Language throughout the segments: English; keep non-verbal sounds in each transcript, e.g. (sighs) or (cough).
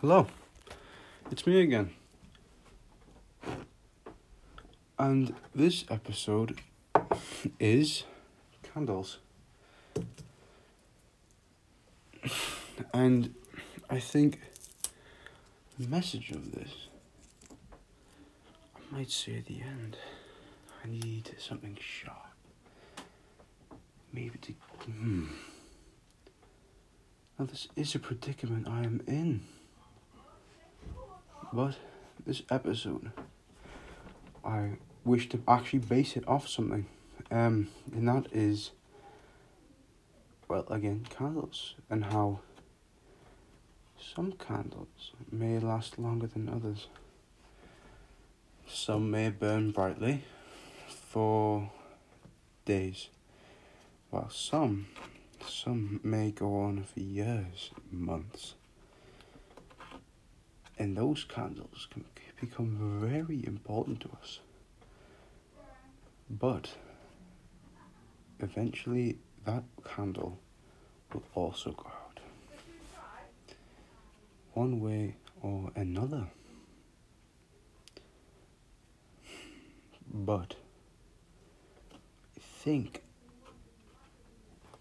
Hello, it's me again. And this episode is candles. And I think the message of this, I might say at the end, I need something sharp. Maybe to. Hmm. Now, this is a predicament I am in. But this episode, I wish to actually base it off something. Um, and that is, well, again, candles and how some candles may last longer than others. Some may burn brightly for days, while some some may go on for years, months. And those candles can become very important to us. But eventually, that candle will also go out. One way or another. But I think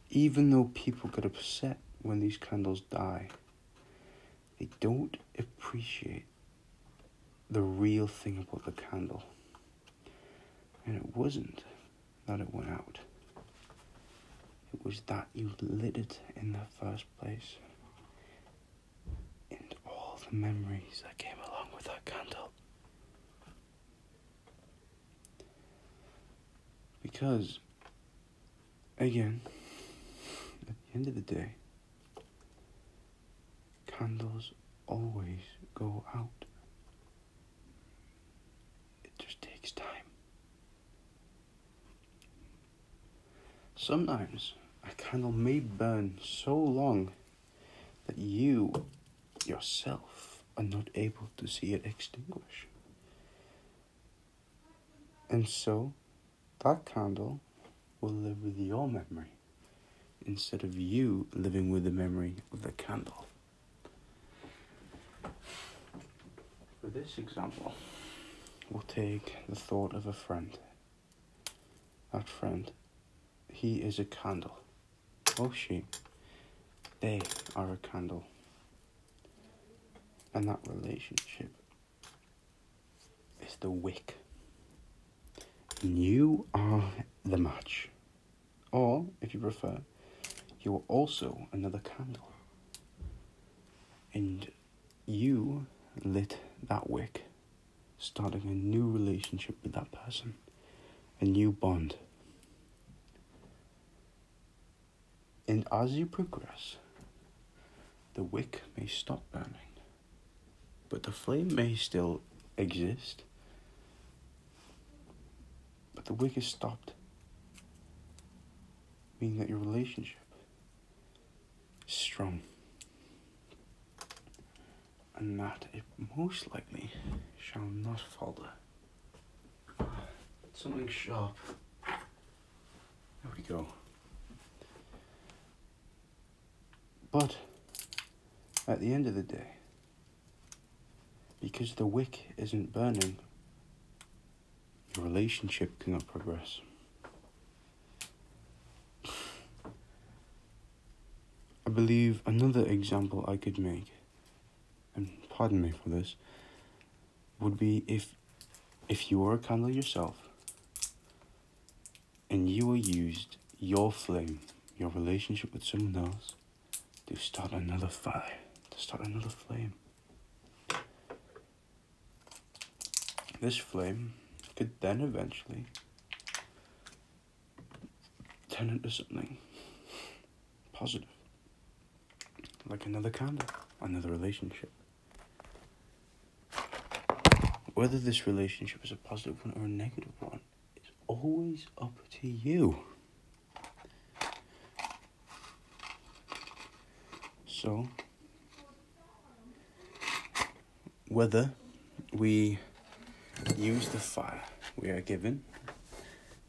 even though people get upset when these candles die, they don't appreciate the real thing about the candle. And it wasn't that it went out, it was that you lit it in the first place. And all the memories that came along with that candle. Because, again, at the end of the day, candles always go out. It just takes time. Sometimes a candle may burn so long that you yourself are not able to see it extinguish. And so, that candle will live with your memory instead of you living with the memory of the candle. For this example, we'll take the thought of a friend. That friend, he is a candle. Oh, or she, they are a candle. And that relationship is the wick. And you are the match. Or, if you prefer, you are also another candle. And you lit that wick, starting a new relationship with that person, a new bond. And as you progress, the wick may stop burning, but the flame may still exist. But the wick is stopped, meaning that your relationship is strong. And that it most likely shall not falter. Something sharp. There we go. But at the end of the day, because the wick isn't burning, your relationship cannot progress. (sighs) I believe another example I could make, pardon me for this, would be if if you were a candle yourself and you were used your flame, your relationship with someone else, to start another fire, to start another flame. This flame could then eventually turn into something positive like another candle, another relationship. Whether this relationship is a positive one or a negative one is always up to you. So, whether we use the fire we are given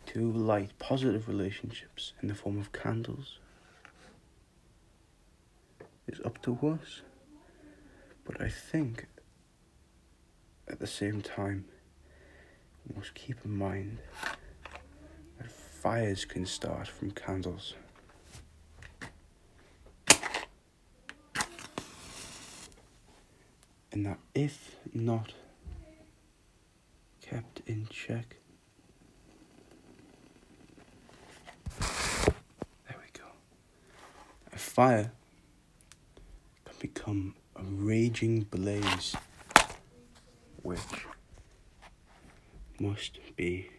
to light positive relationships in the form of candles is up to us. But I think at the same time, we must keep in mind that fires can start from candles. And that if not kept in check, there we go. A fire can become a raging blaze which must be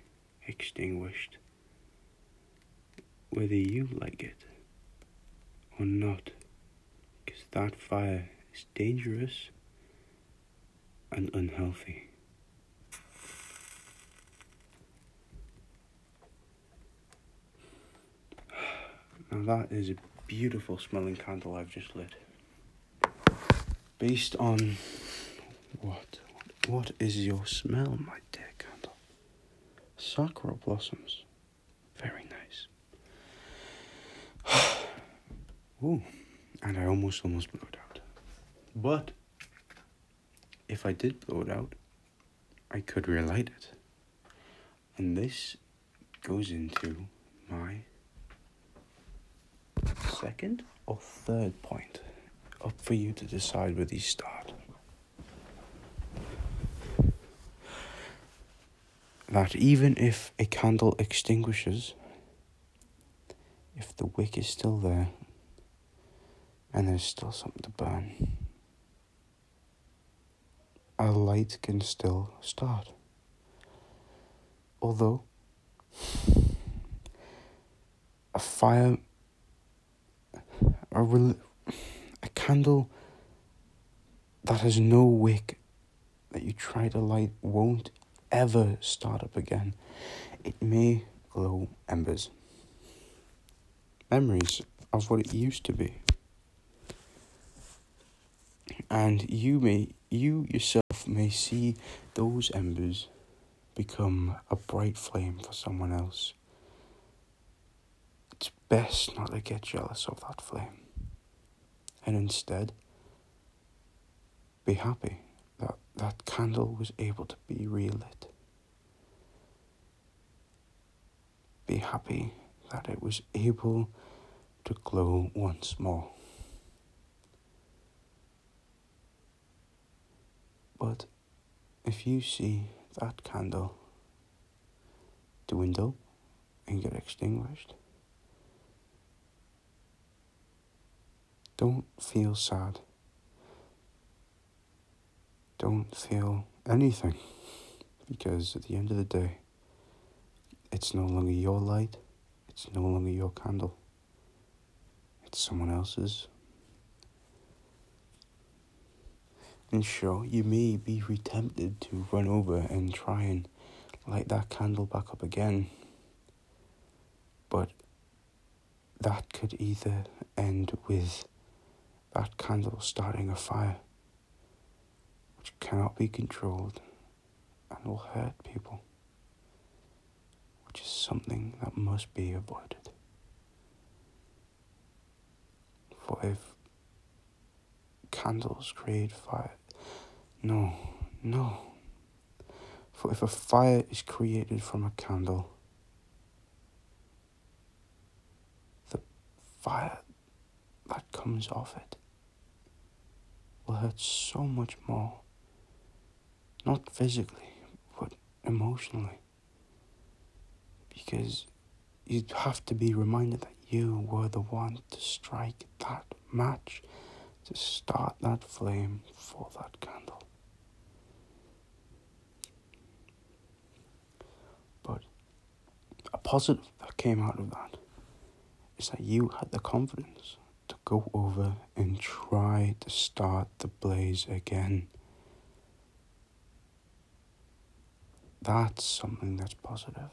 extinguished, whether you like it or not, because that fire is dangerous and unhealthy. (sighs) Now, that is a beautiful smelling candle I've just lit. Based on what? What is your smell, my dear candle? Sakura blossoms. Very nice. (sighs) Ooh, and I almost, almost blew it out. But if I did blow it out, I could relight it. And this goes into my second or third point. Up for you to decide where you start. That even if a candle extinguishes, if the wick is still there and there's still something to burn, a light can still start. Although a fire, a, a candle that has no wick that you try to light won't ever start up again. It may glow embers. Memories of what it used to be. And you may you yourself may see those embers become a bright flame for someone else. It's best not to get jealous of that flame. And instead, be happy that candle was able to be relit. Be happy that it was able to glow once more. But if you see that candle dwindle and get extinguished, don't feel sad. Don't feel anything because at the end of the day, it's no longer your light, it's no longer your candle, it's someone else's. And sure, you may be tempted to run over and try and light that candle back up again. But that could either end with that candle starting a fire, cannot be controlled and will hurt people, which is something that must be avoided. For if candles create fire, no, no. For if a fire is created from a candle, the fire that comes off it will hurt so much more. Not physically, but emotionally. Because you'd have to be reminded that you were the one to strike that match, to start that flame for that candle. But a positive that came out of that is that you had the confidence to go over and try to start the blaze again. That's something that's positive.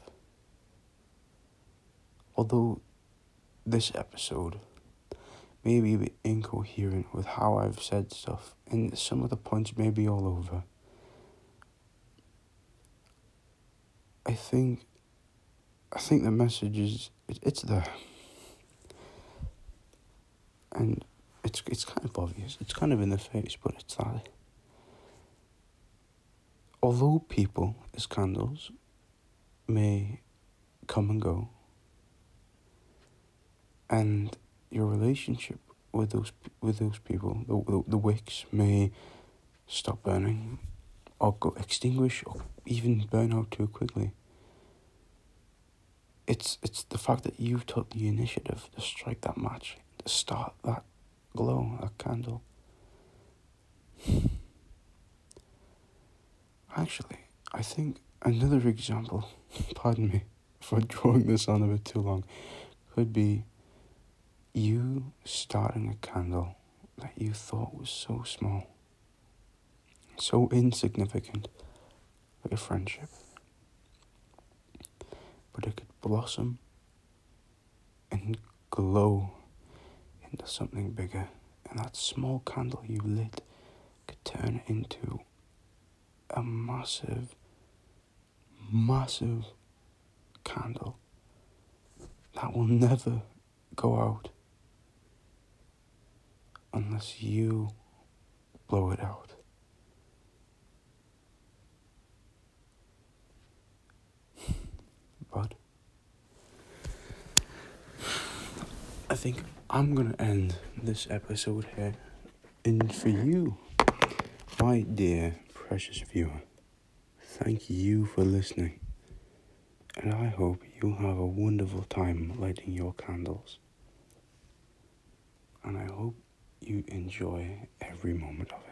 Although this episode may be a bit incoherent with how I've said stuff, and some of the points may be all over. I think I think the message is it, it's there, and it's it's kind of obvious. It's kind of in the face, but it's that. Although people as candles may come and go, and your relationship with those with those people, the, the, the wicks may stop burning, or go extinguish, or even burn out too quickly. It's it's the fact that you took the initiative to strike that match, to start that glow, that candle. Actually, I think another example, (laughs) pardon me for (laughs) drawing this on a bit too long, could be you starting a candle that you thought was so small, so insignificant, like a friendship. But it could blossom and glow into something bigger, and that small candle you lit could turn into a massive, massive candle that will never go out unless you blow it out. But I think I'm gonna end this episode here. And for you, my dear precious viewer, thank you for listening. And I hope you have a wonderful time lighting your candles. And I hope you enjoy every moment of it.